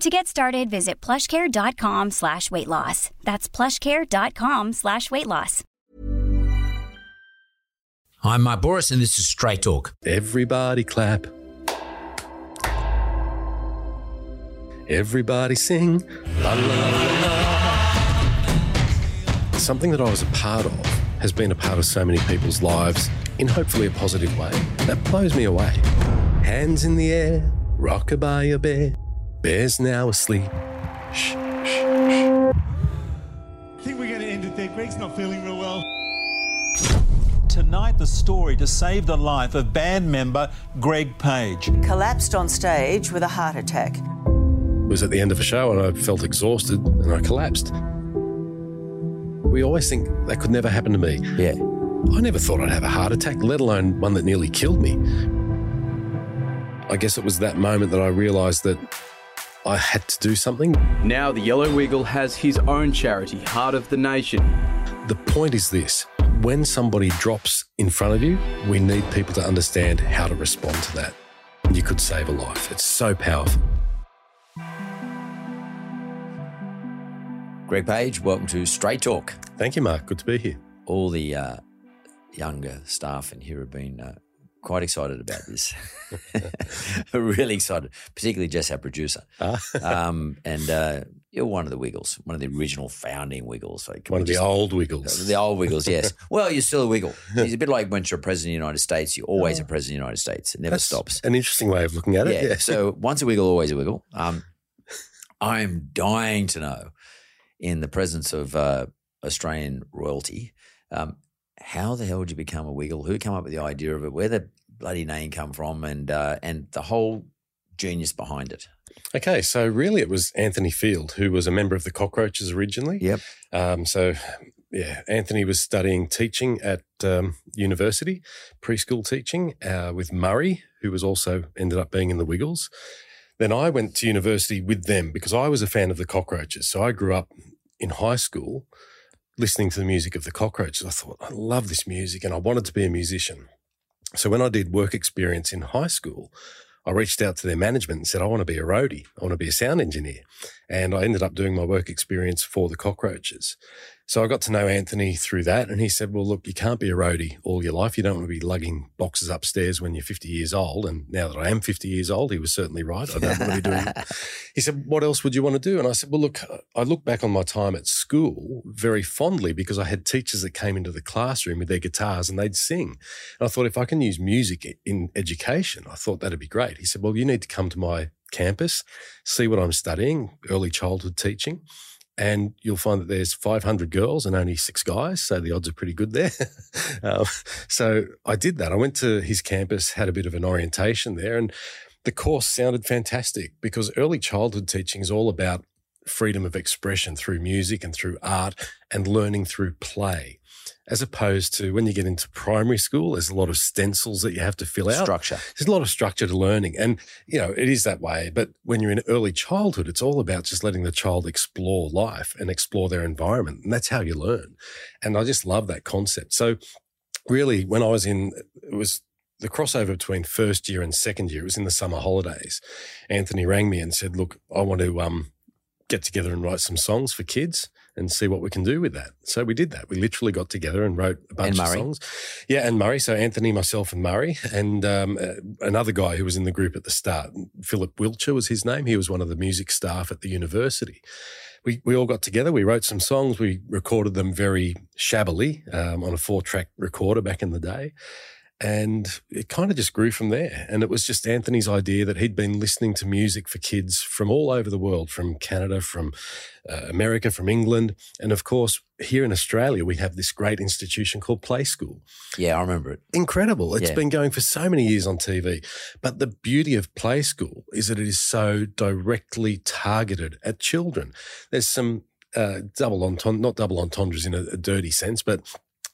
To get started, visit plushcare.com slash weight loss. That's plushcare.com slash weight loss. I'm Mark Bouris, and this is Straight Talk. Everybody clap. Everybody sing. La, la, la, la. Something that I was a part of has been a part of so many people's lives in hopefully a positive way. That blows me away. Hands in the air, rockabye a bear. Bear's now asleep. Shh, shh, shh. I think we're going to end it there. Greg's not feeling real well. Tonight, the story to save the life of band member Greg Page. collapsed on stage with a heart attack. It was at the end of a show and I felt exhausted and I collapsed. We always think that could never happen to me. Yeah. I never thought I'd have a heart attack, let alone one that nearly killed me. I guess it was that moment that I realised that I had to do something. Now the Yellow Wiggle has his own charity, Heart of the Nation. The point is this when somebody drops in front of you, we need people to understand how to respond to that. You could save a life. It's so powerful. Greg Page, welcome to Straight Talk. Thank you, Mark. Good to be here. All the uh, younger staff in here have been uh, quite excited about this. really excited, particularly Jess, our producer. Ah. um, and uh, you're one of the Wiggles, one of the original founding Wiggles. One of the just- old Wiggles. The old Wiggles, yes. well, you're still a Wiggle. It's a bit like when you're a president of the United States, you're always a president of the United States. It never Oh. Stops. An interesting way of looking at it. Yeah. Yeah. so once a wiggle, always a wiggle. Um, I'm dying to know, in the presence of uh, Australian royalty, um, how the hell did you become a wiggle? Who came up with the idea of it? Where the bloody name come from? And uh, and the whole genius behind it. Okay, so really it was Anthony Field, who was a member of the Cockroaches originally. Yep. Um, so, yeah, Anthony was studying teaching at um, university, preschool teaching uh, with Murray, who was also ended up being in the Wiggles. Then I went to university with them because I was a fan of the Cockroaches. So I grew up in high school listening to the music of the Cockroaches. I thought, I love this music and I wanted to be a musician. So when I did work experience in high school, I reached out to their management and said, I want to be a roadie. I want to be a sound engineer. And I ended up doing my work experience for the cockroaches. So I got to know Anthony through that. And he said, Well, look, you can't be a roadie all your life. You don't want to be lugging boxes upstairs when you're 50 years old. And now that I am 50 years old, he was certainly right. I don't want to be doing He said, What else would you want to do? And I said, Well, look, I look back on my time at school very fondly because I had teachers that came into the classroom with their guitars and they'd sing. And I thought, if I can use music in education, I thought that'd be great. He said, Well, you need to come to my campus, see what I'm studying, early childhood teaching. And you'll find that there's 500 girls and only six guys. So the odds are pretty good there. um, so I did that. I went to his campus, had a bit of an orientation there. And the course sounded fantastic because early childhood teaching is all about freedom of expression through music and through art and learning through play. As opposed to when you get into primary school, there's a lot of stencils that you have to fill out. Structure. There's a lot of structure to learning. And, you know, it is that way. But when you're in early childhood, it's all about just letting the child explore life and explore their environment. And that's how you learn. And I just love that concept. So, really, when I was in, it was the crossover between first year and second year, it was in the summer holidays. Anthony rang me and said, Look, I want to um, get together and write some songs for kids and see what we can do with that. So we did that. We literally got together and wrote a bunch of songs. Yeah, and Murray. So Anthony, myself, and Murray, and um, uh, another guy who was in the group at the start, Philip Wilcher was his name. He was one of the music staff at the university. we, we all got together. We wrote some songs. We recorded them very shabbily um, on a four track recorder back in the day. And it kind of just grew from there. And it was just Anthony's idea that he'd been listening to music for kids from all over the world, from Canada, from uh, America, from England. And of course, here in Australia, we have this great institution called Play School. Yeah, I remember it. Incredible. It's Yeah. been going for so many years on TV. But the beauty of Play School is that it is so directly targeted at children. There's some uh, double entendre, not double entendres in a, a dirty sense, but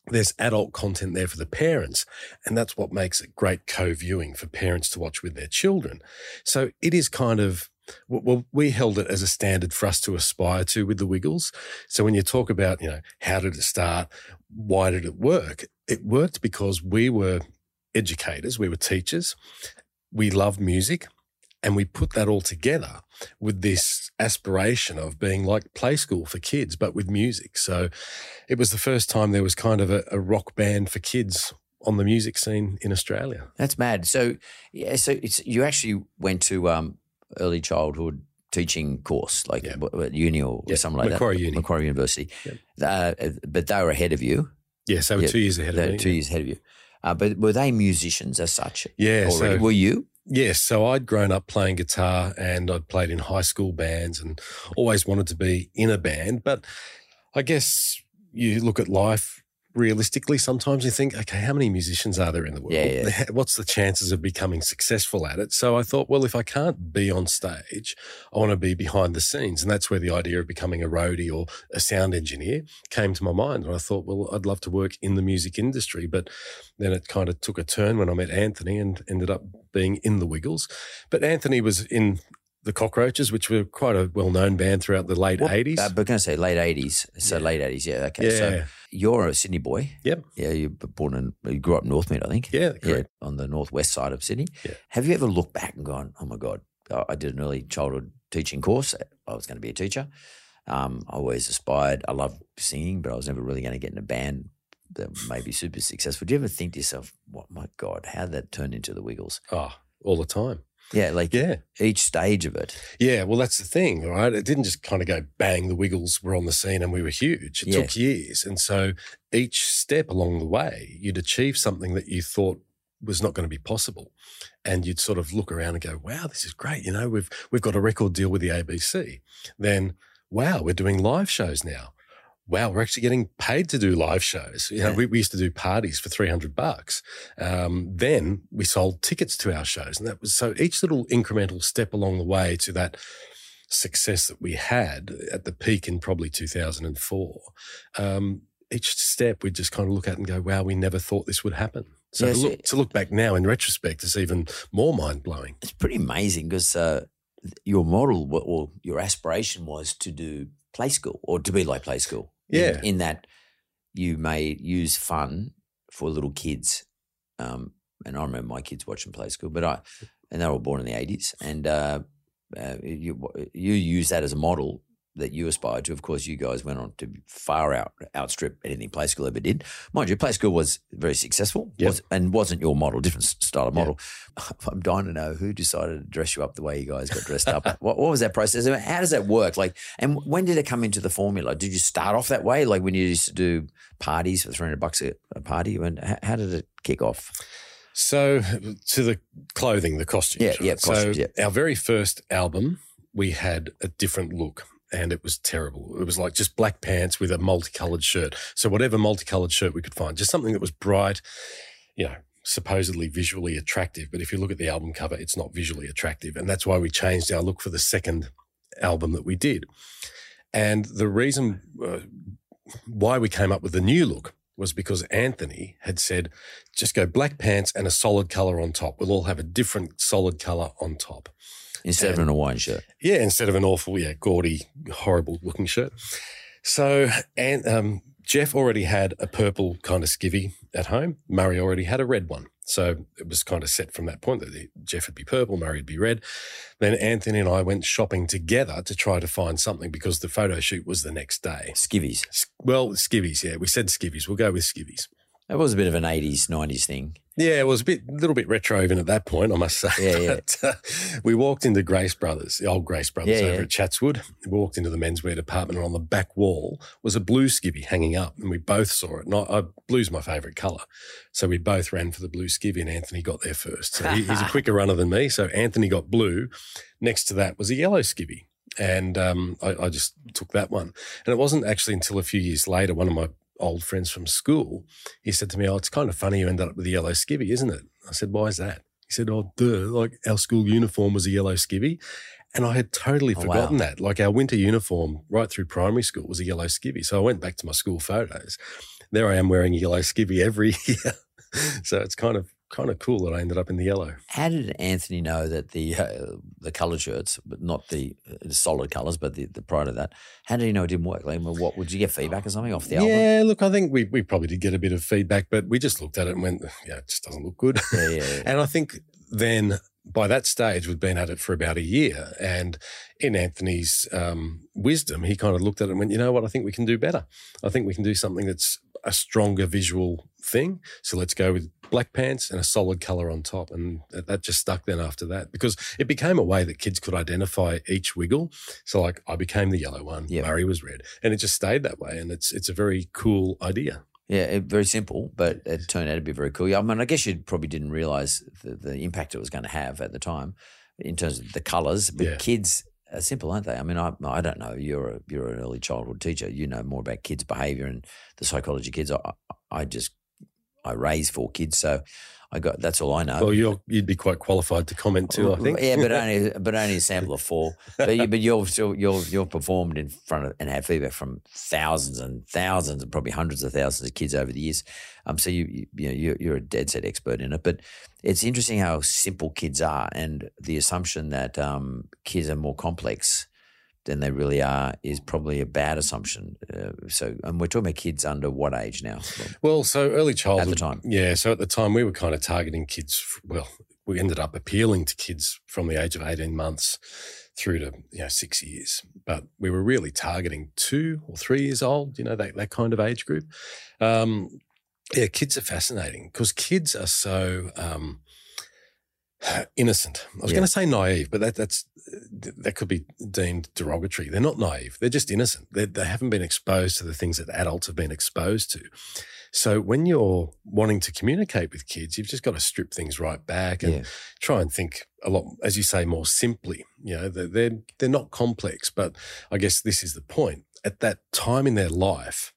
there's adult content there for the parents. And that's what makes it great co viewing for parents to watch with their children. So it is kind of, well, we held it as a standard for us to aspire to with the Wiggles. So when you talk about, you know, how did it start? Why did it work? It worked because we were educators, we were teachers, we loved music, and we put that all together with this aspiration of being like play school for kids, but with music. So it was the first time there was kind of a, a rock band for kids on the music scene in Australia. That's mad. So, yeah, so it's you actually went to um, early childhood teaching course, like Yeah. what, uni or Yeah, something like Macquarie that. Uni. Macquarie University. Yep. Uh, but they were ahead of you. Yes, they were Yeah, two years ahead of me. two years ahead of you. Uh, but were they musicians as such? Yeah, already? so- were you? Yes, so I'd grown up playing guitar and I'd played in high school bands and always wanted to be in a band. But I guess you look at life realistically, sometimes you think, okay, how many musicians are there in the world? Yeah, yeah. What's the chances of becoming successful at it? So I thought, well, if I can't be on stage, I want to be behind the scenes. And that's where the idea of becoming a roadie or a sound engineer came to my mind. And I thought, well, I'd love to work in the music industry. But then it kind of took a turn when I met Anthony and ended up being in the Wiggles. But Anthony was in the Cockroaches, which were quite a well known band throughout the late What- 80s. Uh, but going to say late eighties. So Yeah. late eighties. Yeah. Okay. So you're a Sydney boy. Yep. Yeah. You were born in. You grew up in Northmead, I think. Yeah, correct. on the northwest side of Sydney. Yeah. Have you ever looked back and gone, "Oh my god, I did an early childhood teaching course. I was going to be a teacher. Um, I always aspired. I love singing, but I was never really going to get in a band that may be super successful." Do you ever think to yourself, "What my god, how did that turn into the Wiggles?" Oh, all the time. Yeah, like Yeah. each stage of it. Yeah, well, that's the thing, right? It didn't just kind of go bang, the Wiggles were on the scene and we were huge. It Yeah. took years. And so each step along the way, you'd achieve something that you thought was not going to be possible. And you'd sort of look around and go, wow, this is great. You know, we've, we've got a record deal with the ABC. Then, wow, we're doing live shows now. Wow, we're actually getting paid to do live shows. You know, Yeah. we, we used to do parties for 300 bucks. Um, then we sold tickets to our shows. And that was so each little incremental step along the way to that success that we had at the peak in probably 2004. Um, each step we just kind of look at and go, wow, we never thought this would happen. So Yes, to, look, to look back now in retrospect is even more mind blowing. It's pretty amazing because uh, your model or your aspiration was to do play school or to be like play school. In- Yeah. In, that you may use fun for little kids. Um, and I remember my kids watching play school, but I, and they were born in the 80s. And uh, uh, you, you use that as a model that you aspired to. Of course, you guys went on to far out outstrip anything play school ever did. Mind you, play school was very successful Yep. was, and wasn't your model, different style of model. I'm dying to know who decided to dress you up the way you guys got dressed up. what, what was that process? How does that work? Like, and when did it come into the formula? Did you start off that way, like when you used to do parties for 300 bucks a, a party? And how, how did it kick off? So to the clothing, the costumes. Yeah, yeah, costumes, so yeah. our very first album, we had a different look. And it was terrible. It was like just black pants with a multicolored shirt. So whatever multicolored shirt we could find, just something that was bright, you know, supposedly visually attractive. But if you look at the album cover, it's not visually attractive. And that's why we changed our look for the second album that we did. And the reason uh, why we came up with the new look was because Anthony had said, just go black pants and a solid color on top. We'll all have a different solid color on top. Instead of in a wine shirt. Yeah, instead of an awful, yeah, gaudy, horrible looking shirt. So, and um, Jeff already had a purple kind of skivvy at home. Murray already had a red one. So it was kind of set from that point that Jeff would be purple, Murray would be red. Then Anthony and I went shopping together to try to find something because the photo shoot was the next day. Skivvies. Well, skivvies, yeah. We said skivvies. We'll go with skivvies. That was a bit of an 80s, 90s thing. Yeah, it was a bit, little bit retro even at that point, I must say. Yeah, yeah. But, uh, we walked into Grace Brothers, the old Grace Brothers Yeah, over yeah. at Chatswood. We walked into the menswear department, and on the back wall was a blue skivvy hanging up, and we both saw it. And I, I, blue's my favourite colour, so we both ran for the blue skivvy, and Anthony got there first. So he, he's a quicker runner than me. So Anthony got blue. Next to that was a yellow skivvy. And um, I, I just took that one. And it wasn't actually until a few years later, one of my old friends from school, he said to me, Oh, it's kind of funny you ended up with a yellow skivvy, isn't it? I said, Why is that? He said, Oh, duh, like our school uniform was a yellow skivvy. And I had totally Oh, wow. forgotten that. Like our winter uniform right through primary school was a yellow skivvy. So I went back to my school photos. There I am wearing a yellow skivvy every year. so it's kind of kind of cool that I ended up in the yellow. How did Anthony know that the uh, the coloured shirts, but not the, uh, solid colours, but the, the prior to that, how did he know it didn't work? Like, what would you get feedback or something off the album? Yeah, look, I think we, we probably did get a bit of feedback, but we just looked at it and went, yeah, it just doesn't look good. Yeah, yeah, yeah. and I think then by that stage, we'd been at it for about a year. And in Anthony's um, wisdom, he kind of looked at it and went, you know what? I think we can do better. I think we can do something that's a stronger visual thing. So let's go with black pants and a solid color on top. And that just stuck then after that because it became a way that kids could identify each wiggle. So like I became the yellow one, Yep. Murray was red, and it just stayed that way. And it's it's a very cool idea. Yeah, it, very simple, but it turned out to be very cool. Yeah, I mean, I guess you probably didn't realize the, the impact it was going to have at the time in terms of the colours. But Yeah. kids are simple, aren't they? I mean, I, I don't know. You're a, you're an early childhood teacher. You know more about kids' behaviour and the psychology of kids. I- I just I raise four kids, so I got that's all I know. Well, you're, you'd be quite qualified to comment too, I think. Yeah, but only but only a sample of four. But you, but you've still you've you've performed in front of and had feedback from thousands and thousands and probably hundreds of thousands of kids over the years. Um, so you you, you know you're, you're a dead set expert in it. But it's interesting how simple kids are, and the assumption that um, kids are more complex than they really are is probably a bad assumption. Uh, so, and we're talking about kids under what age now? Well, so early childhood. At the time. Yeah. So at the time, we were kind of targeting kids. Well, we ended up appealing to kids from the age of 18 months through to, you know, six years. But we were really targeting two or three years old, you know, that, that kind of age group. Um, yeah, kids are fascinating because kids are so um, innocent. I was Yeah. going to say naive, but that that's that could be deemed derogatory. They're not naive. They're just innocent. They, they haven't been exposed to the things that adults have been exposed to. So when you're wanting to communicate with kids, you've just got to strip things right back and Yeah. try and think a lot, as you say, more simply. You know, they're, they're they're not complex, but I guess this is the point. At that time in their life,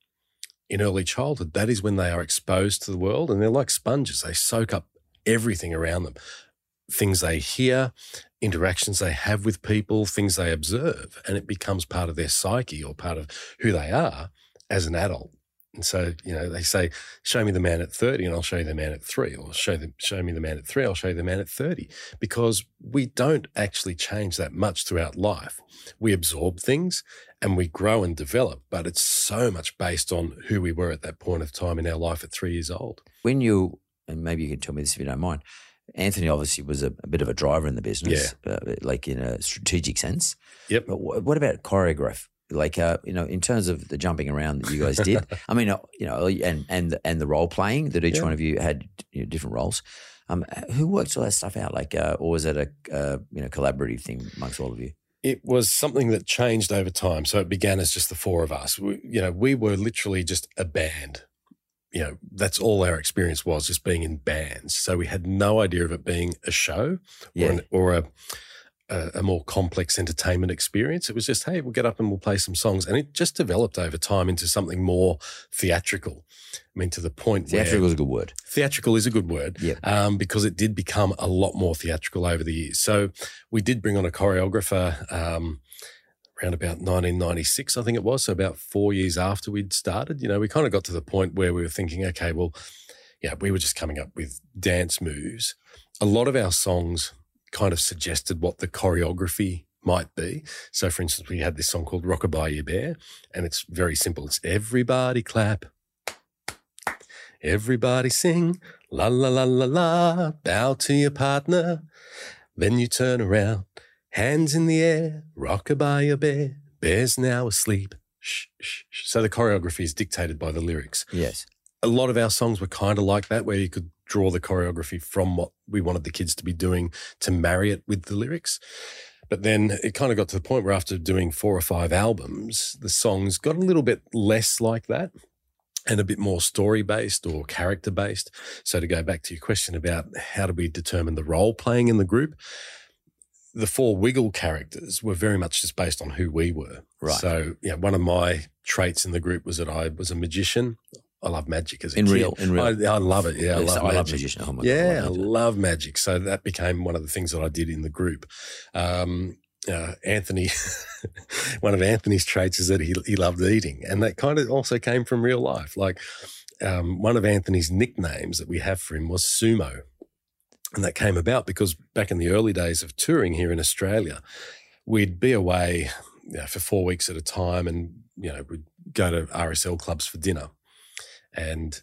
in early childhood, that is when they are exposed to the world, and they're like sponges. They soak up everything around them, things they hear, interactions they have with people, things they observe, and it becomes part of their psyche or part of who they are as an adult. And so, you know, they say, show me the man at 30 and I'll show you the man at three, or show them, show me the man at three, I'll show you the man at 30. Because we don't actually change that much throughout life. We absorb things and we grow and develop, but it's so much based on who we were at that point of time in our life at three years old. when you and maybe you can tell me this if you don't mind anthony obviously was a, a bit of a driver in the business uh, like in a strategic sense Yep. but wh- what about choreograph like uh, you know in terms of the jumping around that you guys did i mean uh, you know and and and the role playing that each Yeah. one of you had you know, different roles um, who works all that stuff out like uh, or was it a uh, you know collaborative thing amongst all of you it was something that changed over time. So it began as just the four of us. We, you know, we were literally just a band. You know, that's all our experience was, just being in bands. So we had no idea of it being a show Yeah. or, an, or a, a, a more complex entertainment experience. It was just, hey, we'll get up and we'll play some songs. And it just developed over time into something more theatrical. I mean, to the point where theatrical is a good word theatrical is a good word Yep. um, because it did become a lot more theatrical over the years. So we did bring on a choreographer um, around about 1996, I think it was. So about four years after we'd started, you know, we kind of got to the point where we were thinking, okay, well, yeah, we were just coming up with dance moves. A lot of our songs kind of suggested what the choreography might be. So, for instance, we had this song called Rockabye Your Bear, and it's very simple. It's everybody clap, everybody sing, la la la la la, bow to your partner. Then you turn around, hands in the air, rockabye a bear, bear's now asleep. Shh, shh, shh. So the choreography is dictated by the lyrics yes a lot of our songs were kind of like that, where you could draw the choreography from what we wanted the kids to be doing to marry it with the lyrics. But then it kind of got to the point where after doing four or five albums, the songs got a little bit less like that and a bit more story based or character based. So to go back to your question about how do we determine the role playing in the group, the four Wiggle characters were very much just based on who we were. Right. So yeah, one of my traits in the group was that I was a magician. I love magic as a In kid. real- in real. I, I love it. Yeah, I love I love magic. magician. Oh my God, yeah, I I love it. love magic. So that became one of the things that I did in the group. Um, uh, Anthony, one of Anthony's traits is that he he loved eating, and that kind of also came from real life. Like um, one of Anthony's nicknames that we have for him was Sumo, and that came about because back in the early days of touring here in Australia, we'd be away you know, for four weeks at a time, and you know we'd go to RSL clubs for dinner, and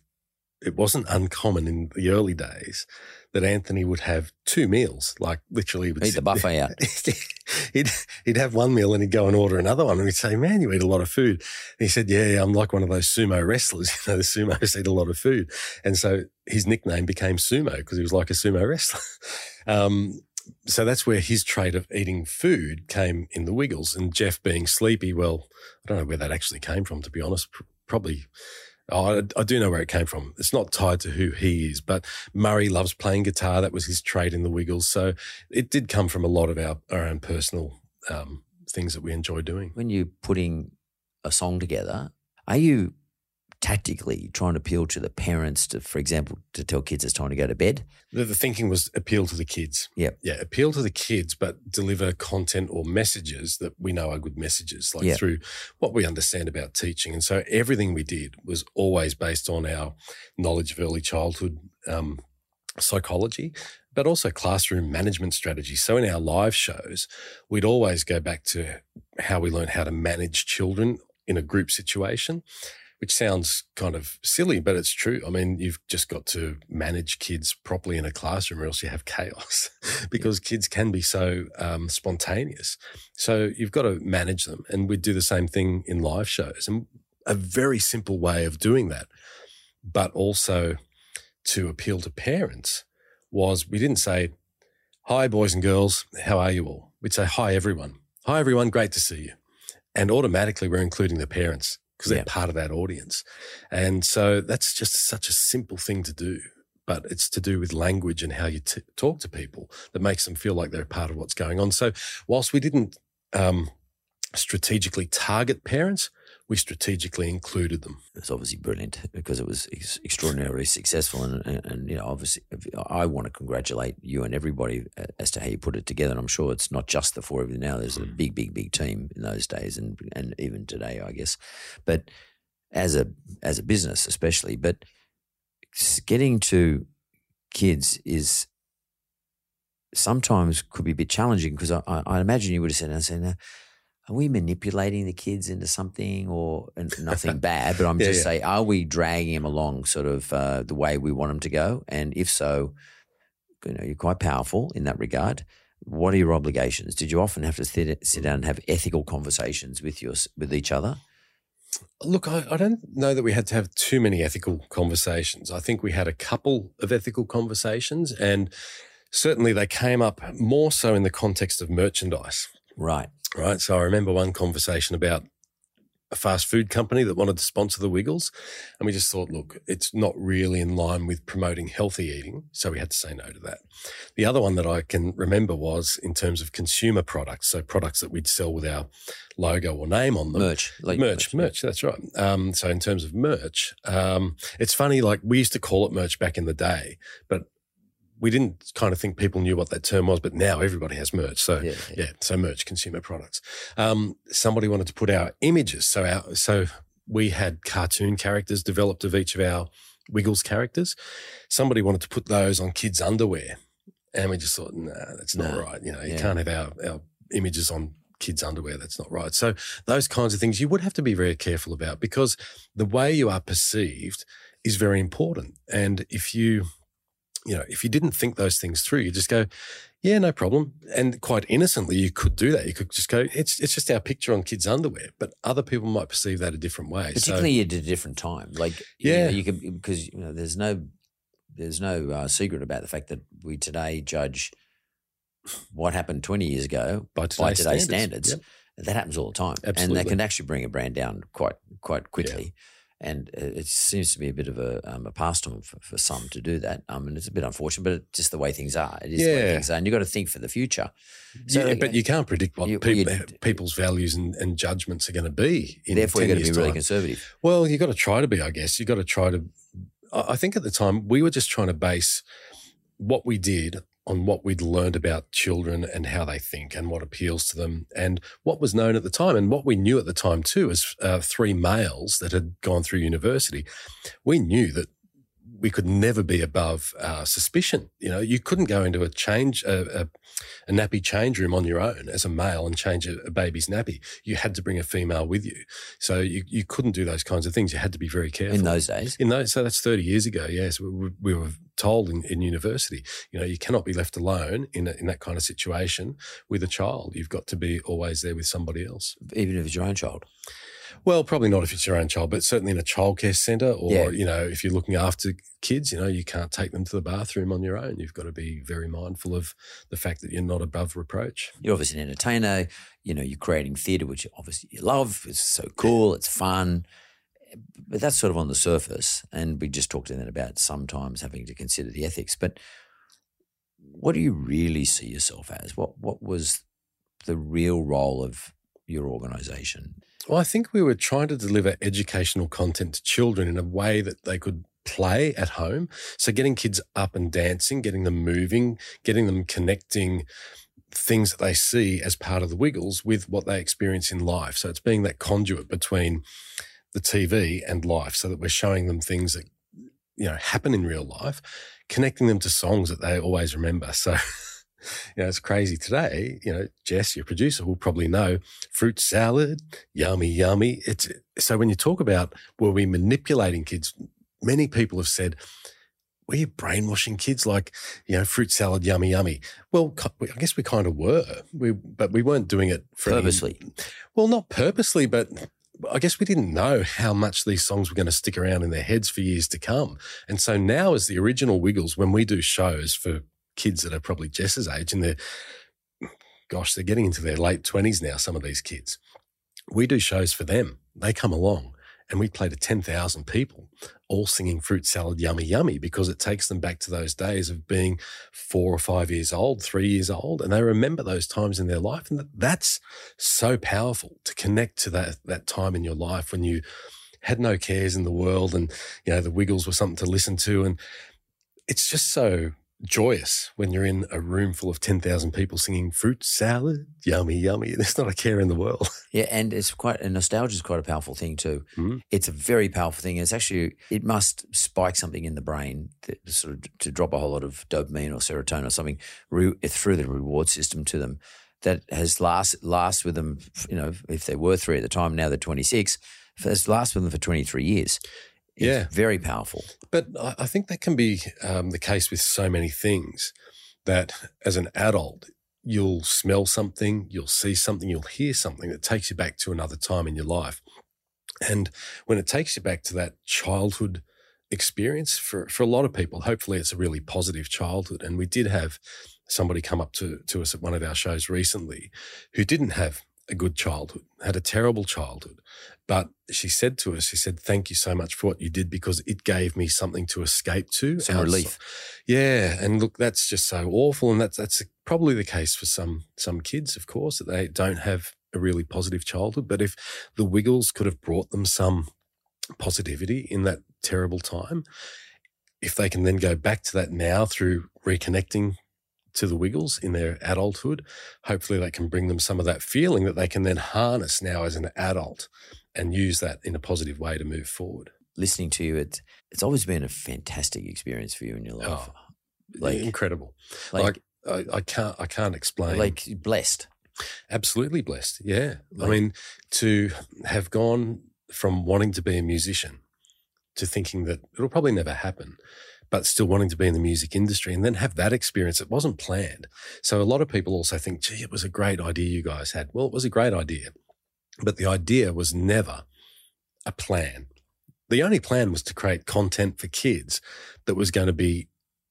it wasn't uncommon in the early days that Anthony would have two meals, like literally he would Eat the buffet out. he'd he'd have one meal and he'd go and order another one, and we'd say, "Man, you eat a lot of food." And he said, "Yeah, yeah, I'm like one of those sumo wrestlers. You know, the sumos eat a lot of food." And so his nickname became Sumo because he was like a sumo wrestler. Um, so that's where his trait of eating food came in the Wiggles. And Jeff being sleepy, well, I don't know where that actually came from, to be honest. Probably. Oh, I, I do know where it came from. It's not tied to who he is, but Murray loves playing guitar. That was his trait in the Wiggles. So it did come from a lot of our, our own personal um, things that we enjoy doing. when you're putting a song together, are you tactically trying to appeal to the parents to, for example, to tell kids it's time to go to bed? The, the thinking was appeal to the kids. Yep. Yeah, appeal to the kids, but deliver content or messages that we know are good messages, like Yeah. through what we understand about teaching. And so everything we did was always based on our knowledge of early childhood um, psychology, but also classroom management strategies. So in our live shows, we'd always go back to how we learn how to manage children in a group situation which sounds kind of silly, but it's true. I mean, you've just got to manage kids properly in a classroom or else you have chaos because kids can be so um, spontaneous. So you've got to manage them. And we do the same thing in live shows. And a very simple way of doing that, but also to appeal to parents was we didn't say, Hi, boys and girls, how are you all? We'd say, Hi, everyone. Hi, everyone, great to see you. And automatically we're including the parents because they're Yeah. part of that audience. And so that's just such a simple thing to do, but it's to do with language and how you t- talk to people that makes them feel like they're a part of what's going on. So whilst we didn't um, strategically target parents, we strategically included them. It's obviously brilliant because it was ex- extraordinarily successful, and, and, and you know, obviously, I want to congratulate you and everybody uh, as to how you put it together. And I'm sure it's not just the four of you now. There's a big, big, big team in those days, and and even today, I guess. But as a as a business, especially, but getting to kids is sometimes could be a bit challenging because I, I, I imagine you would have said, I said, now, are we manipulating the kids into something or and nothing bad? But I'm Yeah, just yeah. saying, are we dragging them along sort of uh, the way we want them to go? And if so, you know, you're quite powerful in that regard. What are your obligations? Did you often have to sit, sit down and have ethical conversations with your with each other? Look, I, I don't know that we had to have too many ethical conversations. I think we had a couple of ethical conversations, and certainly they came up more so in the context of merchandise. Right. Right? So I remember one conversation about a fast food company that wanted to sponsor the Wiggles. And we just thought, look, it's not really in line with promoting healthy eating. So we had to say no to that. The other one that I can remember was in terms of consumer products. So products that we'd sell with our logo or name on them. Merch. Like merch, merch, that's right. Um, so in terms of merch, um, it's funny, like we used to call it merch back in the day, but we didn't kind of think people knew what that term was, but now everybody has merch. So Yeah, yeah, so merch, consumer products. Um, somebody wanted to put our images. So our, so we had cartoon characters developed of each of our Wiggles characters. Somebody wanted to put those on kids' underwear. And we just thought, no, that's not No. right. You know, you can't have our, our images on kids' underwear. That's not right. So those kinds of things you would have to be very careful about because the way you are perceived is very important. And if you you know, if you didn't think those things through, you just go, yeah, no problem. And quite innocently, you could do that. You could just go, it's it's just our picture on kids' underwear. But other people might perceive that a different way. Particularly at a different time. Like, you Yeah. know, you could, because, you know, there's no, there's no uh, secret about the fact that we today judge what happened 20 years ago By by today's today's standards. standards. That happens all the time. And Absolutely. that can actually bring a brand down quite, quite quickly. And uh, it seems to be a bit of a, um, a pastime for, for some to do that. Um, and it's a bit unfortunate, but it's just the way things are. It is the way Yeah. things are. And you've got to think for the future. yeah, but you can't predict what you- peop- you- people's values and, and judgments are going to be. In therefore, you've got to be years' really conservative. Well, you've got to try to be, I guess. You've got to try to. I think at the time we were just trying to base what we did on what we'd learned about children and how they think and what appeals to them and what was known at the time and what we knew at the time too as uh, three males that had gone through university. We knew that we could never be above uh, suspicion. You know, you couldn't go into a change a, a, a nappy change room on your own as a male and change a, a baby's nappy. You had to bring a female with you, so you, you couldn't do those kinds of things. You had to be very careful In those days, in those, so that's 30 years ago. Yes, we, we- we were told in, in university, you know, you cannot be left alone in, a, in that kind of situation with a child. You've got to be always there with somebody else. even if it's your own child. Well, probably not if it's your own child, but certainly in a childcare centre or, Yeah. you know, if you're looking after kids, you know, you can't take them to the bathroom on your own. You've got to be very mindful of the fact that you're not above reproach. You're obviously an entertainer. You know, you're creating theatre, which obviously you love. It's so cool. It's fun. But that's sort of on the surface. And we just talked then about sometimes having to consider the ethics. But what do you really see yourself as? What What was the real role of your organisation? Well, I think we were trying to deliver educational content to children in a way that they could play at home. So getting kids up and dancing, getting them moving, getting them connecting things that they see as part of the Wiggles with what they experience in life. So it's being that conduit between the TV and life so that we're showing them things that you know happen in real life, connecting them to songs that they always remember. So you know, it's crazy today. You know, Jess, your producer, will probably know fruit salad, yummy, yummy. It's so when you talk about were we manipulating kids, many people have said, were you brainwashing kids like, you know, fruit salad, yummy, yummy? Well, I guess we kind of were, we, but we weren't doing it for any- Purposely. well, not purposely, but I guess we didn't know how much these songs were going to stick around in their heads for years to come. And so now, as the original Wiggles, when we do shows for kids that are probably Jess's age and they're, gosh, they're getting into their late 20s now, some of these kids, we do shows for them. They come along and we play to 10,000 people, all singing fruit salad, yummy, yummy, because it takes them back to those days of being four or five years old, three years old, and they remember those times in their life. And that's so powerful to connect to that, that time in your life when you had no cares in the world and, you know, the Wiggles were something to listen to. And it's just so joyous when you're in a room full of 10,000 people singing fruit salad, yummy, yummy. There's not a care in the world. Yeah, and it's quite and nostalgia is quite a powerful thing too. Mhm. It's a very powerful thing. It's actually it must spike something in the brain that sort of to drop a whole lot of dopamine or serotonin or something re, through the reward system to them that has last last with them. You know, if they were three at the time, now they're twenty six. Has last with them for twenty three years. It's Yeah. very powerful. But I I think that can be um, the case with so many things that as an adult, you'll smell something, you'll see something, you'll hear something that takes you back to another time in your life. And when it takes you back to that childhood experience for, for a lot of people, hopefully it's a really positive childhood. And we did have somebody come up to, to us at one of our shows recently who didn't have a good childhood, had a terrible childhood. But she said to us, she said, Thank you so much for what you did because it gave me something to escape to. Some outside." relief. Yeah. And look, that's just so awful. And that's that's probably the case for some some kids, of course, that they don't have a really positive childhood. But if the Wiggles could have brought them some positivity in that terrible time, if they can then go back to that now through reconnecting to the Wiggles in their adulthood, hopefully that can bring them some of that feeling that they can then harness now as an adult and use that in a positive way to move forward. Listening to you, it's it's always been a fantastic experience for you in your oh, life. Oh, like, incredible. like, I, I can't I can't explain. like blessed. Absolutely blessed. Yeah. I mean, to have gone from wanting to be a musician to thinking that it'll probably never happen, but still wanting to be in the music industry and then have that experience. It wasn't planned. So a lot of people also think, gee, it was a great idea you guys had. Well, it was a great idea, but the idea was never a plan. The only plan was to create content for kids that was going to be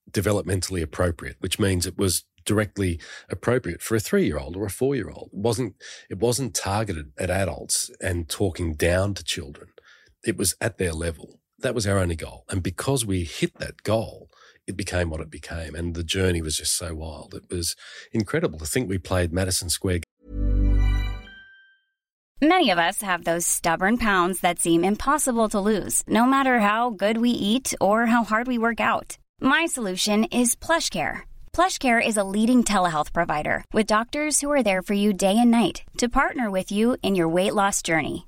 developmentally appropriate, which means it was directly appropriate for a three year old or a four year old. It wasn't, it wasn't targeted at adults and talking down to children. It was at their level. That was our only goal. And because we hit that goal, it became what it became. And the journey was just so wild. It was incredible to think we played Madison Square. Many of us have those stubborn pounds that seem impossible to lose, no matter how good we eat or how hard we work out. My solution is PlushCare. PlushCare is a leading telehealth provider with doctors who are there for you day and night to partner with you in your weight loss journey.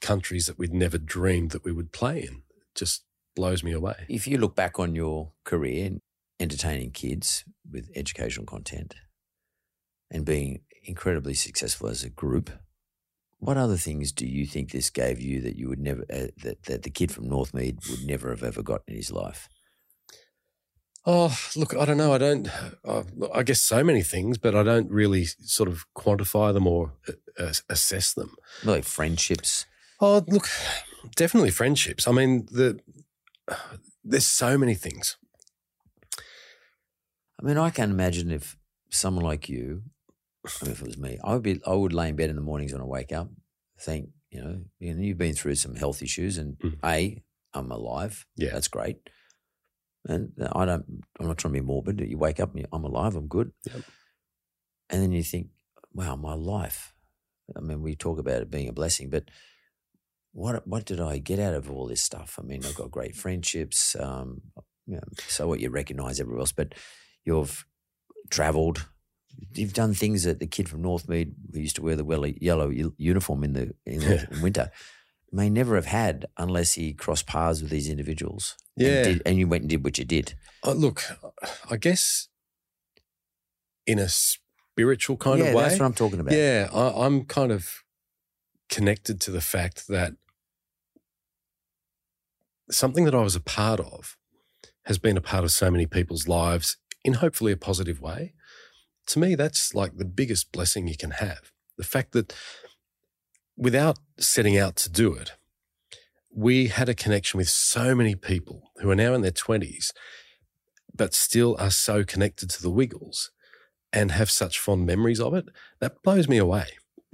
countries that we'd never dreamed that we would play in. It just blows me away. If you look back on your career entertaining kids with educational content and being incredibly successful as a group, what other things do you think this gave you that you would never uh, that, that the kid from Northmead would never have ever got in his life? Oh, look, I don't know. I don't, uh, I guess so many things, but I don't really sort of quantify them or uh, assess them. Like friendships. Oh, look, definitely friendships. I mean, the there's so many things. I mean, I can imagine if someone like you, I mean, if it was me, I would be, I would lay in bed in the mornings when I wake up, think, you know, you know, you've been through some health issues, and Mm. a, I'm alive. Yeah. that's great. And I don't, I'm not trying to be morbid. You wake up and you, I'm alive. I'm good. Yep. And then you think, wow, my life. I mean, we talk about it being a blessing, but what what did I get out of all this stuff? I mean, I've got great friendships. Um, you know, so what you recognise everywhere else, but you've travelled. You've done things that the kid from Northmead who used to wear the yellow uniform in the in the winter may never have had unless he crossed paths with these individuals. and Yeah. did- and you went and did what you did. Oh, look, I guess in a spiritual kind yeah, of way. that's what I'm talking about. Yeah, I, I'm kind of connected to the fact that something that I was a part of has been a part of so many people's lives in hopefully a positive way. To me, that's like the biggest blessing you can have. The fact that without setting out to do it, we had a connection with so many people who are now in their 20s, but still are so connected to the Wiggles and have such fond memories of it. That blows me away,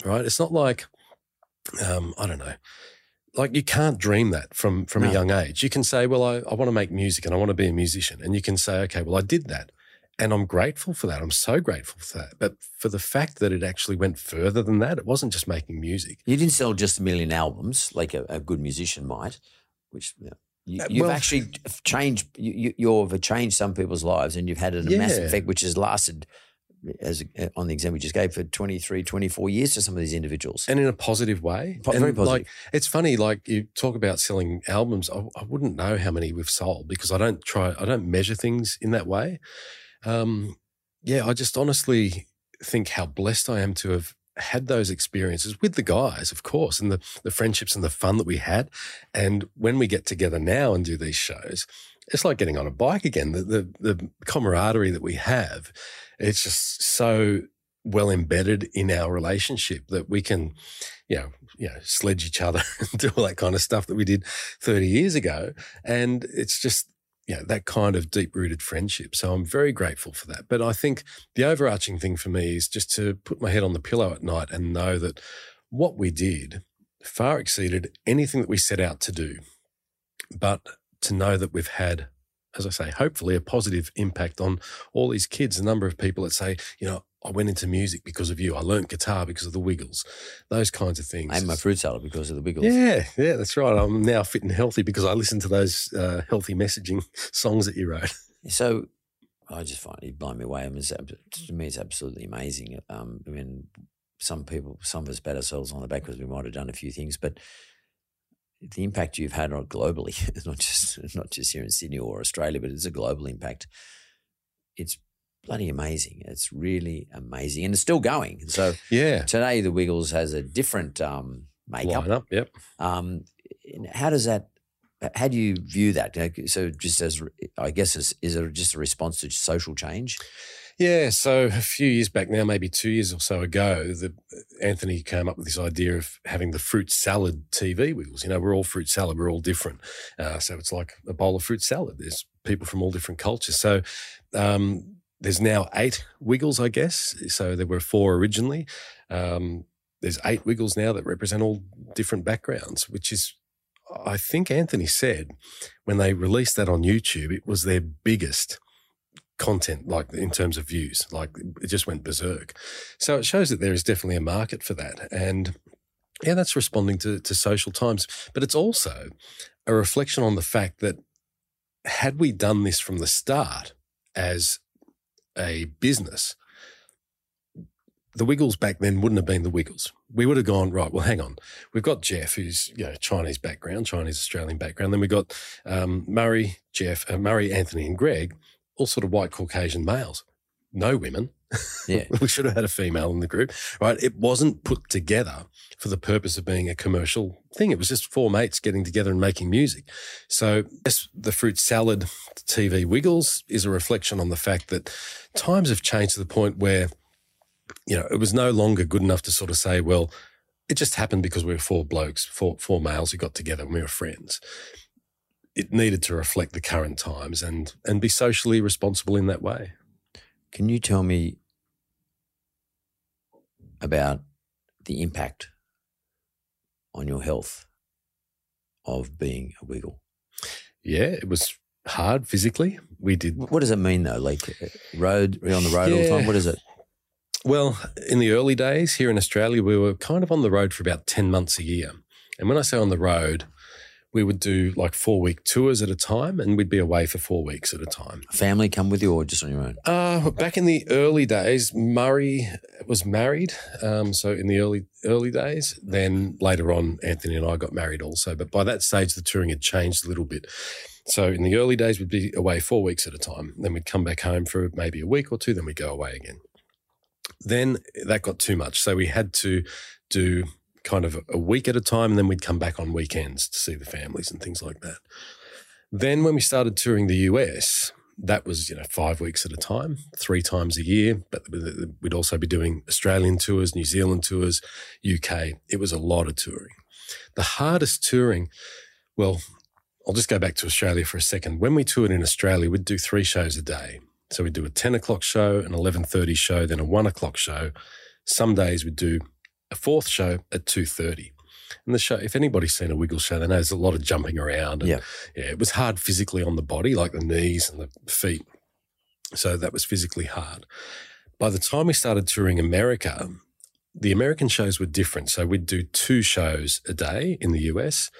right? It's not like, um, I don't know, like you can't dream that from from a young age. You can say, well, I, I want to make music and I want to be a musician. And you can say, okay, well, I did that. And I'm grateful for that. I'm so grateful for that. But for the fact that it actually went further than that, it wasn't just making music. You didn't sell just a million albums like a, a good musician might, which you know, you, Uh, you've well- actually changed. You, you've changed some people's lives, and you've had a massive effect, which has lasted, as uh, on the example we just gave, for 23, 24 years to some of these individuals. and in a positive way. Po- very positive. Like, it's funny, like you talk about selling albums. I, I wouldn't know how many we've sold because I don't try, I don't measure things in that way. Um, yeah, I just honestly think how blessed I am to have had those experiences with the guys, of course, and the, the friendships and the fun that we had. And when we get together now and do these shows, it's like getting on a bike again. The, the, the camaraderie that we have, it's just so well embedded in our relationship that we can, you know, you know, sledge each other and do all that kind of stuff that we did 30 years ago. And it's just, you know, that kind of deep rooted friendship. So I'm very grateful for that. But I think the overarching thing for me is just to put my head on the pillow at night and know that what we did far exceeded anything that we set out to do. But to know that we've had, as I say, hopefully a positive impact on all these kids, a number of people that say, you know, I went into music because of you. I learned guitar because of the Wiggles, those kinds of things. I ate my fruit salad because of the Wiggles. Yeah, yeah, that's right. I'm now fit and healthy because I listened to those uh, healthy messaging songs that you wrote. So I just find it blow me away. I mean, it's, to me, it's absolutely amazing. Um, I mean, some people, some of us pat ourselves on the back because we might have done a few things, but the impact you've had on globally, not just not just here in Sydney or Australia, but it's a global impact. It's bloody amazing. It's really amazing, and it's still going. And so Yeah, today, the Wiggles has a different um, makeup. Yep. Um, how does that? How do you view that? So, just as I guess, is, is it just a response to social change? Yeah, so a few years back now, maybe two years or so ago, the, Anthony came up with this idea of having the fruit salad TV wiggles. You know, we're all fruit salad, we're all different. Uh, so it's like a bowl of fruit salad. There's people from all different cultures. So um, there's now eight wiggles, I guess. So there were four originally. Um, there's eight wiggles now that represent all different backgrounds, which is, I think Anthony said when they released that on YouTube, it was their biggest content, like in terms of views. Like it just went berserk. So it shows that there is definitely a market for that. And yeah, that's responding to, to social times. But it's also a reflection on the fact that had we done this from the start as a business, the Wiggles back then wouldn't have been the Wiggles. We would have gone, right, well, hang on. We've got Jeff, who's, you know, Chinese background, Chinese Australian background. Then we've got um, Murray, Jeff, uh, Murray, Anthony, and Greg, all sort of white Caucasian males. No women. Yeah. we should have had a female in the group, right? It wasn't put together for the purpose of being a commercial thing. It was just four mates getting together and making music. So, yes, the fruit salad TV Wiggles is a reflection on the fact that times have changed to the point where, you know, it was no longer good enough to sort of say, well, it just happened because we were four blokes, four, four males who got together and we were friends. It needed to reflect the current times and, and be socially responsible in that way. Can you tell me about the impact on your health of being a wiggle? Yeah, it was hard physically. We did What does it mean though? Like road, are you on the road all the time? What is it? Well, in the early days here in Australia, we were kind of on the road for about 10 months a year. And when I say on the road, we would do like four week tours at a time and we'd be away for four weeks at a time. Family come with you or just on your own? Uh, back in the early days, Murray was married. Um, so in the early early days, then later on, Anthony and I got married also. But by that stage, the touring had changed a little bit. So in the early days, we'd be away four weeks at a time. Then we'd come back home for maybe a week or two. Then we'd go away again. Then that got too much. So we had to do kind of a week at a time, and then we'd come back on weekends to see the families and things like that. Then when we started touring the US, that was you know five weeks at a time, three times a year. But we'd also be doing Australian tours, New Zealand tours, UK. It was a lot of touring. The hardest touring, well, I'll just go back to Australia for a second. When we toured in Australia, we'd do three shows a day. So we'd do a ten o'clock show, an eleven thirty show, then a one o'clock show. Some days we'd do a fourth show at two thirty. And the show, if anybody's seen a Wiggle show, they know there's a lot of jumping around. And Yeah. yeah, it was hard physically on the body, like the knees and the feet. So that was physically hard. By the time we started touring America, the American shows were different. So we'd do two shows a day in the US.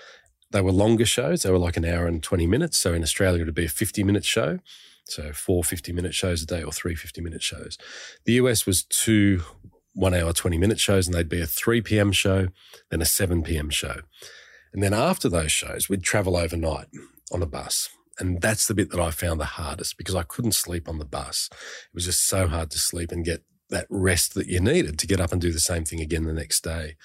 They were longer shows. They were like an hour and 20 minutes. So in Australia, it would be a 50 minute show. So four 50 minute shows a day or three 50 minute shows. The US was two one hour, 20 minute shows, and they'd be a 3 p.m. show, then a 7 p.m. show. And then after those shows, we'd travel overnight on a bus. And that's the bit that I found the hardest because I couldn't sleep on the bus. It was just so hard to sleep and get that rest that you needed to get up and do the same thing again the next day.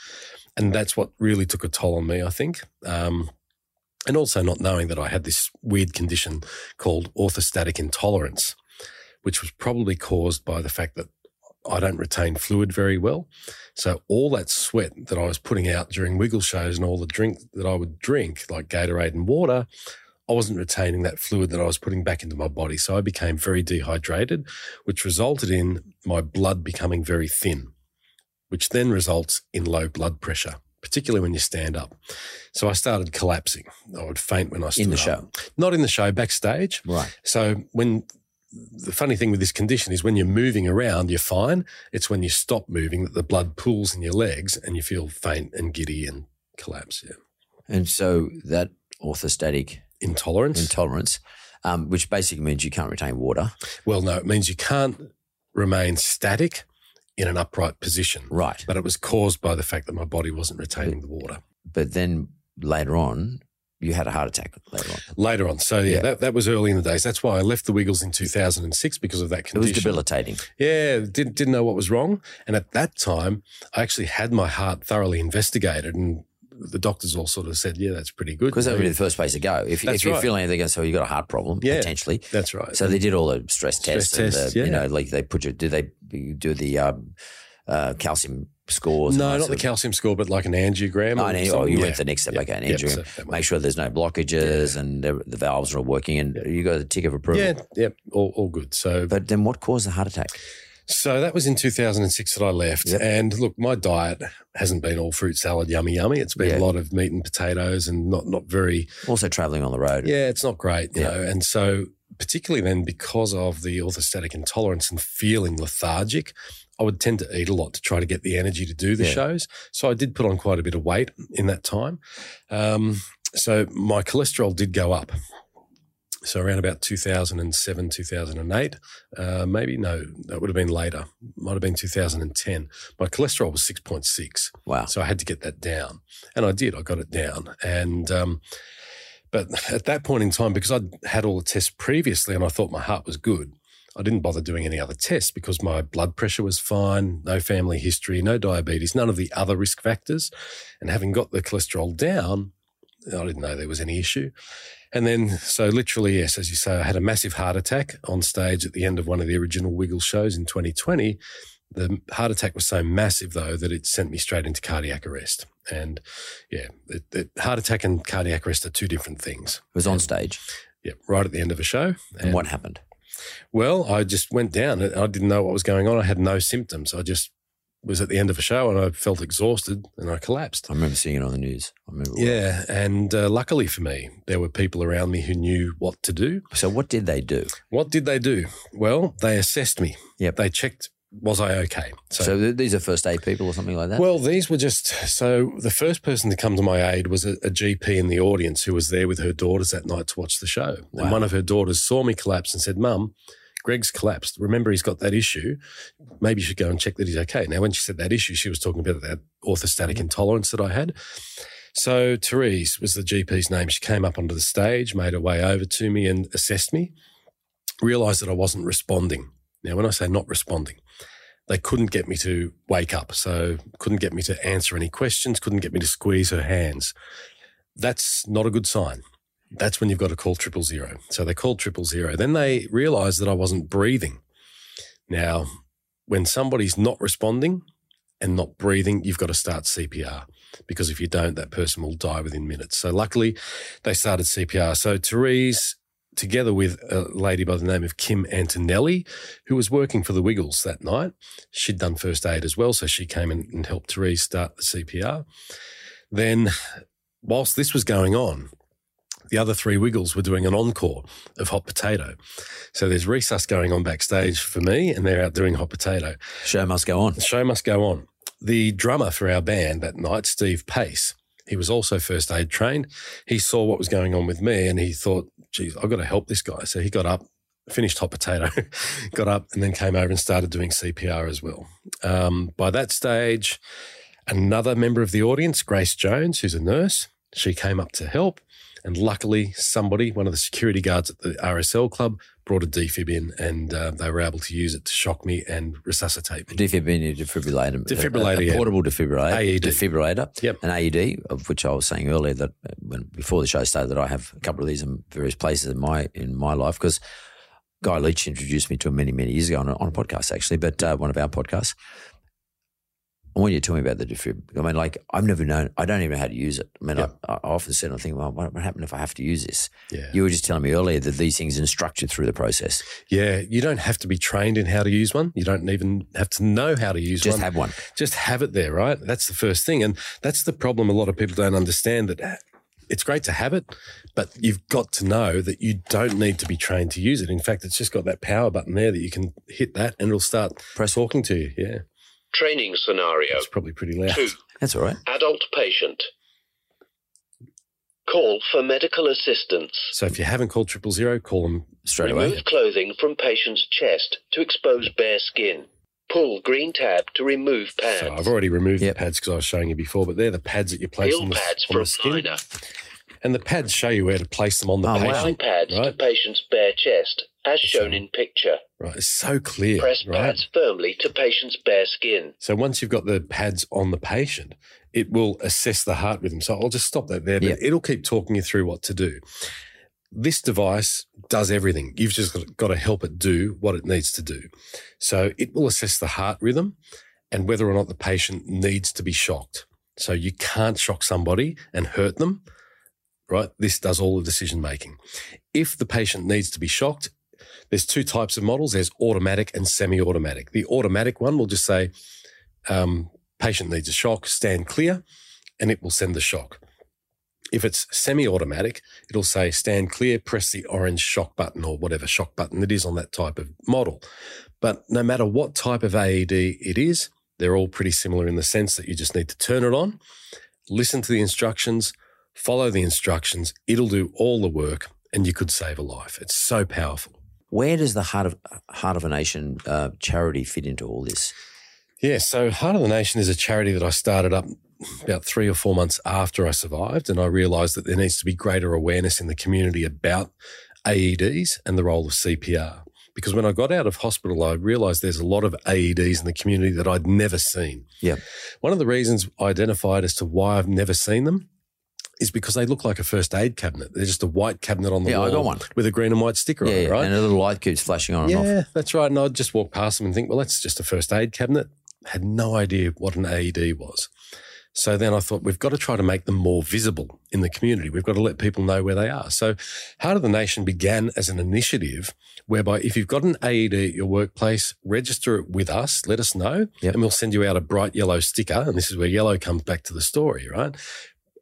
And that's what really took a toll on me, I think. Um, and also not knowing that I had this weird condition called orthostatic intolerance, which was probably caused by the fact that I don't retain fluid very well. So all that sweat that I was putting out during wiggle shows and all the drink that I would drink, like Gatorade and water, I wasn't retaining that fluid that I was putting back into my body. So I became very dehydrated, which resulted in my blood becoming very thin, which then results in low blood pressure particularly when you stand up. So I started collapsing. I would faint when I stood In the up. show? Not in the show, backstage. Right. So when the funny thing with this condition is when you're moving around, you're fine. It's when you stop moving that the blood pools in your legs and you feel faint and giddy and collapse. Yeah. And so that orthostatic Intolerance. intolerance, um, which basically means you can't retain water. well, no, it means you can't remain static in an upright position. Right. But it was caused by the fact that my body wasn't retaining the water. But then later on, you had a heart attack later on. Later on. So, yeah, Yeah. That, that was early in the days. That's why I left the Wiggles in 2006 because of that condition. It was debilitating. Yeah, didn't, didn't know what was wrong. And at that time, I actually had my heart thoroughly investigated and the doctors all sort of said, yeah, that's pretty good. Because that would be the first place to go. If, if you're right. feeling anything, so you've got a heart problem, Yeah. potentially. That's right. So they did all the stress, Stress tests. and tests, the, You know, like they put you, do they do the um, uh, calcium scores? no, not the calcium score, but like an angiogram. Oh, and, oh, you Yeah. went the next step. Yeah. Okay, an Yep, angiogram. so. Make sure there's no blockages and the, the valves are all working and you got the tick of approval. Yeah, yep, all, all good. So, But then what caused the heart attack? so that was in 2006 that I left. Yep. And look, my diet hasn't been all fruit salad, yummy, yummy. It's been Yeah. a lot of meat and potatoes and not, not very, Also traveling on the road. yeah, it's not great, you Yeah. know. And so, particularly then, because of the orthostatic intolerance and feeling lethargic, I would tend to eat a lot to try to get the energy to do the Yeah. shows. So I did put on quite a bit of weight in that time. Um, so my cholesterol did go up. So around about 2007, 2008, uh, maybe no, that would have been later. Might have been 2010. My cholesterol was 6.6. Wow. So I had to get that down. And I did. I got it down. And, um, but at that point in time, because I'd had all the tests previously and I thought my heart was good, I didn't bother doing any other tests because my blood pressure was fine, no family history, no diabetes, none of the other risk factors. And having got the cholesterol down, I didn't know there was any issue. And then, so literally, yes, as you say, I had a massive heart attack on stage at the end of one of the original Wiggle shows in 2020. The heart attack was so massive, though, that it sent me straight into cardiac arrest. And yeah, it, it, heart attack and cardiac arrest are two different things. It was on stage. Yeah, right at the end of a show. And, what happened? Well, I just went down. I didn't know what was going on. I had no symptoms. I just was at the end of a show and I felt exhausted and I collapsed. I remember seeing it on the news. I remember. Yeah. And uh, luckily for me, there were people around me who knew what to do. So what did they do? What did they do? Well, they assessed me. Yep. They checked, was I okay? So, th- these are first aid people or something like that? Well, these were just so the first person to come to my aid was a, a GP in the audience who was there with her daughters that night to watch the show. Wow. And one of her daughters saw me collapse and said, Mum, Greg's collapsed. Remember, he's got that issue. Maybe you should go and check that he's okay. Now, when she said that issue, she was talking about that orthostatic mm-hmm. intolerance that I had. So Therese was the GP's name. She came up onto the stage, made her way over to me and assessed me, realized that I wasn't responding. Now, when I say not responding, they couldn't get me to wake up. So couldn't get me to answer any questions, couldn't get me to squeeze her hands. That's not a good sign. That's when you've got to call triple zero. So they called triple zero. Then they realized that I wasn't breathing. Now, when somebody's not responding and not breathing, you've got to start CPR because if you don't, that person will die within minutes. So luckily, they started CPR. So Therese, together with a lady by the name of Kim Antonelli, who was working for the Wiggles that night, she'd done first aid as well. So she came in and helped Therese start the CPR. Then, whilst this was going on, the other three Wiggles were doing an encore of Hot Potato. So there's resus going on backstage for me, and they're out doing Hot Potato. Show must go on. The show must go on. The drummer for our band that night, Steve Pace, he was also first aid trained. He saw what was going on with me and he thought, geez, I've got to help this guy. So he got up, finished Hot Potato, got up, and then came over and started doing CPR as well. Um, by that stage, another member of the audience, Grace Jones, who's a nurse, she came up to help. And luckily, somebody, one of the security guards at the RSL club, brought a defib in and uh, they were able to use it to shock me and resuscitate me. Defibrillator, defibrillator, Defibrillator, a, a portable defibrillator, AED. defibrillator, Yep. an AED, of which I was saying earlier that uh, when before the show started that I have a couple of these in various places in my in my life because Guy Leech introduced me to him many many years ago on a, on a podcast actually, but uh, one of our podcasts. I want you to tell me about the defib. I mean, like I've never known. I don't even know how to use it. I mean, Yeah. I, I often said, I think, well, what would happen if I have to use this? Yeah. You were just telling me earlier that these things instruct you through the process. Yeah, you don't have to be trained in how to use one. You don't even have to know how to use Just one. Just have one. Just have it there, right? That's the first thing. And that's the problem a lot of people don't understand that uh, it's great to have it, but you've got to know that you don't need to be trained to use it. In fact, it's just got that power button there that you can hit that and it'll start Press- talking to you. Yeah. Training scenario It's probably pretty loud. 2. That's all right. Adult patient. Call for medical assistance. So if you haven't called triple zero, call them Straight Remove away. Remove clothing from patient's chest to expose bare skin. Pull green tab to remove pads. So I've already removed Yep. the pads because I was showing you before, but they're the pads that you place Peel on the, pads on for the a skin. liner. And the pads show you where to place them on the Oh, wow. patient. Apply pads to right? patient's bare chest, as shown in picture. Right. It's so clear. Press right? pads firmly to patient's bare skin. So once you've got the pads on the patient, it will assess the heart rhythm. So I'll just stop that there, but Yeah. it'll keep talking you through what to do. This device does everything. You've just got- got to help it do what it needs to do. So it will assess the heart rhythm and whether or not the patient needs to be shocked. So you can't shock somebody and hurt them, right? This does all the decision making. If the patient needs to be shocked, there's two types of models. There's automatic and semi-automatic. The automatic one will just say, um, patient needs a shock, stand clear, and it will send the shock. If it's semi-automatic, it'll say stand clear, press the orange shock button or whatever shock button it is on that type of model. But no matter what type of AED it is, they're all pretty similar in the sense that you just need to turn it on, listen to the instructions, follow the instructions. It'll do all the work and you could save a life. It's so powerful. Where does the Heart of Heart of a Nation uh, charity fit into all this? Yeah, so Heart of the Nation is a charity that I started up about three or four months after I survived, and I realised that there needs to be greater awareness in the community about AEDs and the role of CPR. Because when I got out of hospital, I realised there's a lot of AEDs in the community that I'd never seen. Yep. One of the reasons I identified as to why I've never seen them is because they look like a first aid cabinet. They're just a white cabinet on the Yeah, I wall got one. with a green and white sticker yeah, on it, right? and a little light keeps flashing on and off. Yeah, that's right. And I'd just walk past them and think, well, that's just a first aid cabinet. Had no idea what an AED was. So then I thought, we've got to try to make them more visible in the community. We've got to let people know where they are. So Heart of the Nation began as an initiative whereby if you've got an AED at your workplace, register it with us, let us know, Yep. and we'll send you out a bright yellow sticker. And this is where yellow comes back to the story, right?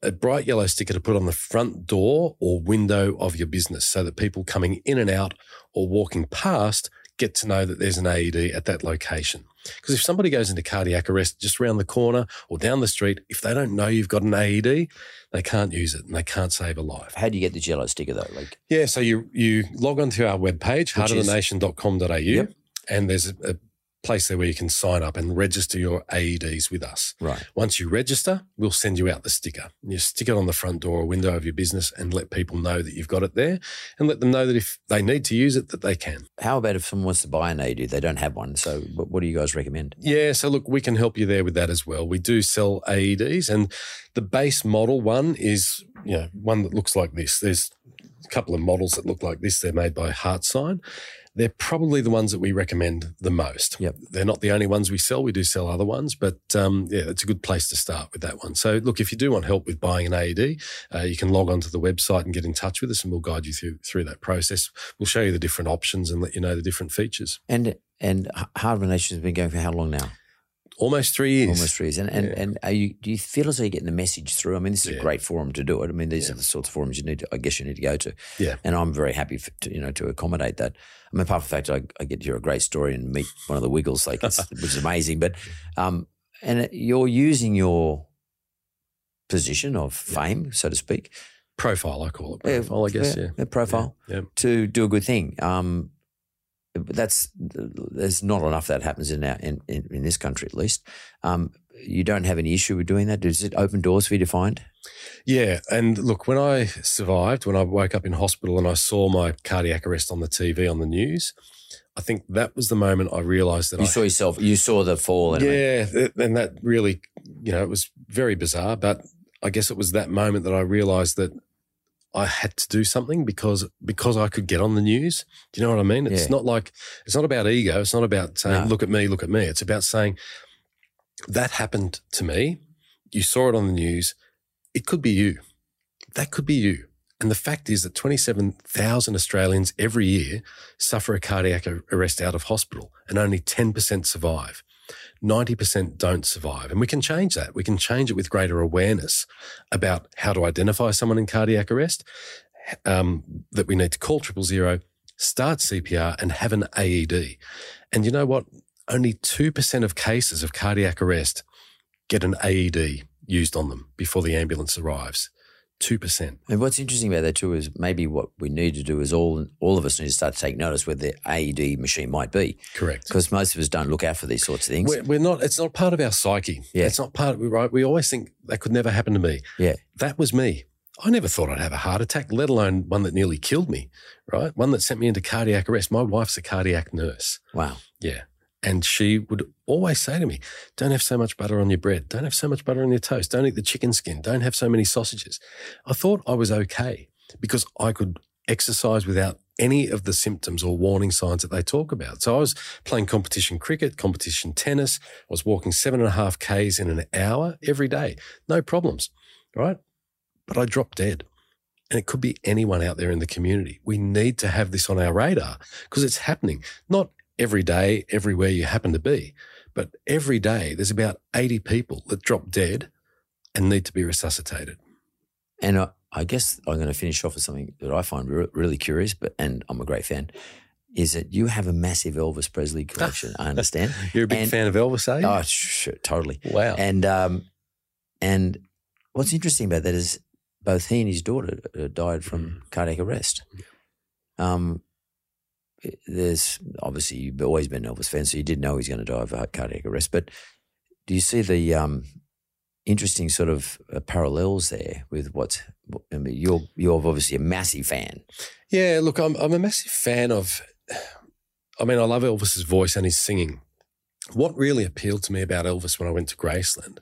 A bright yellow sticker to put on the front door or window of your business so that people coming in and out or walking past get to know that there's an AED at that location. Because if somebody goes into cardiac arrest just around the corner or down the street, if they don't know you've got an AED, they can't use it and they can't save a life. How do you get the yellow sticker though? Like, Yeah, so you you log onto our webpage, heartofthenation.com.au, Yep. and there's a, a place there where you can sign up and register your AEDs with us. right. Once you register, we'll send you out the sticker. You stick it on the front door or window of your business and let people know that you've got it there and let them know that if they need to use it, that they can. How about if someone wants to buy an AED? They don't have one. So, what, do you guys recommend? Yeah, so look, we can help you there with that as well. We do sell AEDs and the base model one is, you know, one that looks like this. There's a couple of models that look like this. They're made by HeartSine. They're probably the ones that we recommend the most. Yep. They're not the only ones we sell. We do sell other ones, but um, yeah, it's a good place to start with that one. So look, if you do want help with buying an AED, uh, you can log onto the website and get in touch with us, and we'll guide you through through that process. We'll show you the different options and let you know the different features. And and Heart of a Nation has been going for how long now? Almost three years. Almost three years. And and, Yeah. and are you do you feel as though you're getting the message through? I mean, this is Yeah. a great forum to do it. I mean, these Yeah. are the sorts of forums you need to, I guess you need to go to. Yeah. And I'm very happy for, to, you know, to accommodate that. I mean, apart from the fact I, I get to hear a great story and meet one of the Wiggles, like, it's, which is amazing. But, um, and you're using your position of fame, so to speak, profile, I call it Yeah, profile. I guess. yeah, profile. Yeah. to do a good thing. Um, that's there's not enough that happens in our in, in, in this country at least. Um, you don't have any issue with doing that. Does it open doors for you to find? Yeah, and look, when I survived, when I woke up in hospital and I saw my cardiac arrest on the TV on the news, I think that was the moment I realised that You I saw yourself. You saw the fall. And Yeah, and that really, you know, it was very bizarre. But I guess it was that moment that I realised that I had to do something because because I could get on the news. Do you know what I mean? It's Yeah. not like it's not about ego. It's not about saying, No. "Look at me, look at me." It's about saying, That happened to me. You saw it on the news. It could be you. That could be you. And the fact is that 27,000 Australians every year suffer a cardiac arrest out of hospital and only 10% survive. 90% don't survive. And we can change that. We can change it with greater awareness about how to identify someone in cardiac arrest, um, that we need to call triple zero, start CPR, and have an AED. And you know what? Only 2% of cases of cardiac arrest get an AED used on them before the ambulance arrives. 2%. And what's interesting about that too is maybe what we need to do is all all of us need to start to take notice where the AED machine might be. Correct. Because most of us don't look out for these sorts of things. We're, we're not, it's not part of our psyche. Yeah. It's not part of, right? We always think that could never happen to me. yeah. That was me. I never thought I'd have a heart attack, let alone one that nearly killed me, right? One that sent me into cardiac arrest. My wife's a cardiac nurse. Wow. Yeah. And she would always say to me, Don't have so much butter on your bread. Don't have so much butter on your toast. Don't eat the chicken skin. Don't have so many sausages. I thought I was okay because I could exercise without any of the symptoms or warning signs that they talk about. So I was playing competition cricket, competition tennis. I was walking seven and a half Ks in an hour every day. No problems, right? But I dropped dead. And it could be anyone out there in the community. We need to have this on our radar because it's happening. Not every day, everywhere you happen to be, but every day there's about 80 people that drop dead and need to be resuscitated. And I, I guess I'm going to finish off with something that I find re- really curious, but and I'm a great fan. Is that you have a massive Elvis Presley collection? I understand. You're a big And- fan of Elvis, are you? Oh, sure, totally. wow. And um, and what's interesting about that is both he and his daughter uh, died from cardiac arrest. Um, it- there's obviously you've always been an Elvis fan, so you didn't know he's going to die of cardiac arrest. But do you see the um, interesting sort of uh, parallels there with what's? I mean, you're you're obviously a massive fan. Yeah, look, I'm I'm a massive fan of. I mean, I love Elvis's voice and his singing. What really appealed to me about Elvis when I went to Graceland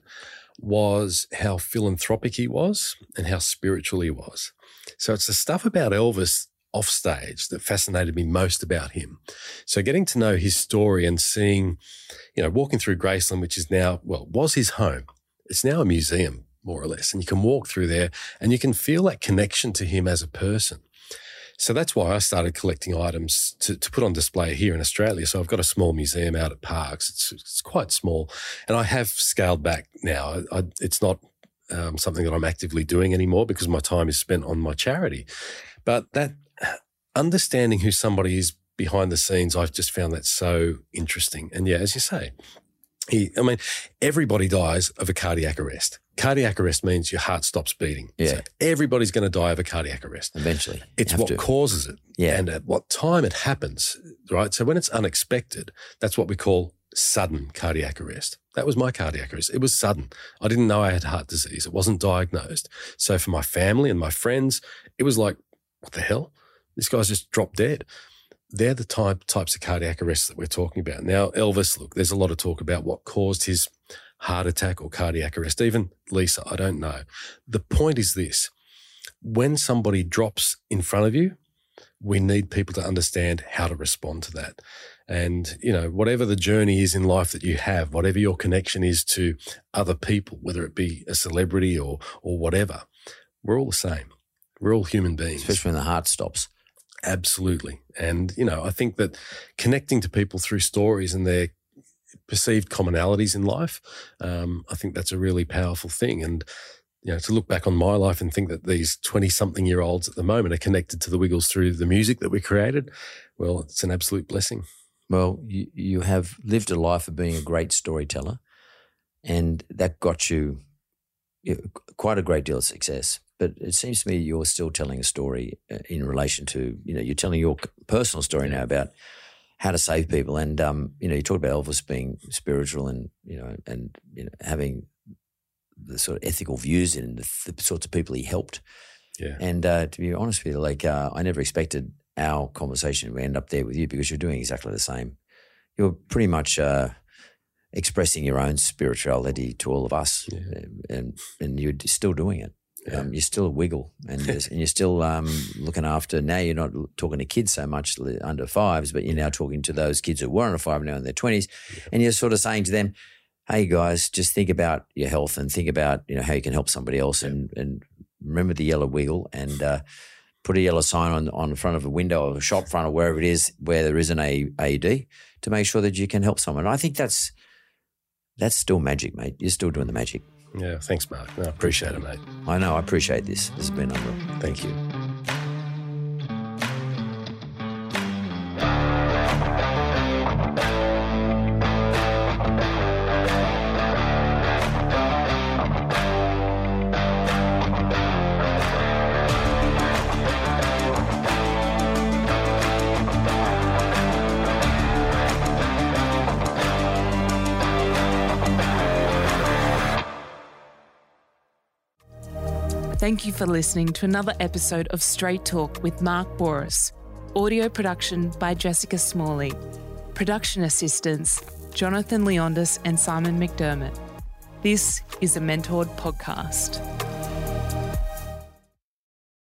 was how philanthropic he was and how spiritual he was. So it's the stuff about Elvis off stage that fascinated me most about him. So getting to know his story and seeing, you know, walking through Graceland, which is now, well, was his home. It's now a museum, more or less. And you can walk through there and you can feel that connection to him as a person. So that's why I started collecting items to, to put on display here in Australia. So I've got a small museum out at Parkes. It's, it's quite small. And I have scaled back now. I, it's not um, something that I'm actively doing anymore because my time is spent on my charity. But that understanding who somebody is behind the scenes, I've just found that so interesting. And yeah, as you say, he, I mean, everybody dies of a cardiac arrest. Cardiac arrest means your heart stops beating. Yeah. So everybody's going to die of a cardiac arrest. Eventually, It's what to. causes it. Yeah. And at what time it happens, right? So when it's unexpected, that's what we call sudden cardiac arrest. That was my cardiac arrest. It was sudden. I didn't know I had heart disease. It wasn't diagnosed. So for my family and my friends, it was like, what the hell? This guy's just dropped dead. They're the type, types of cardiac arrests that we're talking about. Now, Elvis, look, there's a lot of talk about what caused his heart attack or cardiac arrest. Even Lisa, I don't know. The point is this when somebody drops in front of you, we need people to understand how to respond to that. And, you know, whatever the journey is in life that you have, whatever your connection is to other people, whether it be a celebrity or, or whatever, we're all the same. We're all human beings. especially when the heart stops. Absolutely. And, you know, I think that connecting to people through stories and their perceived commonalities in life, um, I think that's a really powerful thing. And, you know, to look back on my life and think that these 20 something year olds at the moment are connected to the Wiggles through the music that we created, well, it's an absolute blessing. Well, you, you have lived a life of being a great storyteller, and that got you you quite a great deal of success. But it seems to me you're still telling a story uh, in relation to, you know, you're telling your personal story now about how to save people. And, um, you know, you talked about Elvis being spiritual and, you know, and, you know, having the sort of ethical views in the, the sorts of people he helped. Yeah. And uh, to be honest with you, like uh, I never expected our conversation to end up there with you because you're doing exactly the same. You're pretty much uh, expressing your own spirituality to all of us, and and you're still doing it. Um, you're still a wiggle, and you're, and you're still um, looking after. Now you're not talking to kids so much under fives, but you're now talking to those kids who were under five now in their twenties, and you're sort of saying to them, hey guys, just think about your health and think about you know how you can help somebody else, and and remember the yellow wiggle and. Uh, Put a yellow sign on on the front of a window of a shop front or wherever it is where there is an a- AED to make sure that you can help someone. I think that's that's still magic, mate. You're still doing the magic. Yeah, thanks, Mark. No, I appreciate it, mate. I know. I appreciate this. This has been unreal. Thank you. You for listening to another episode of Straight Talk with Mark Bouris. Audio production by Jessica Smalley. Production assistants Jonathan Leondis and Simon McDermott. This is a mentored podcast.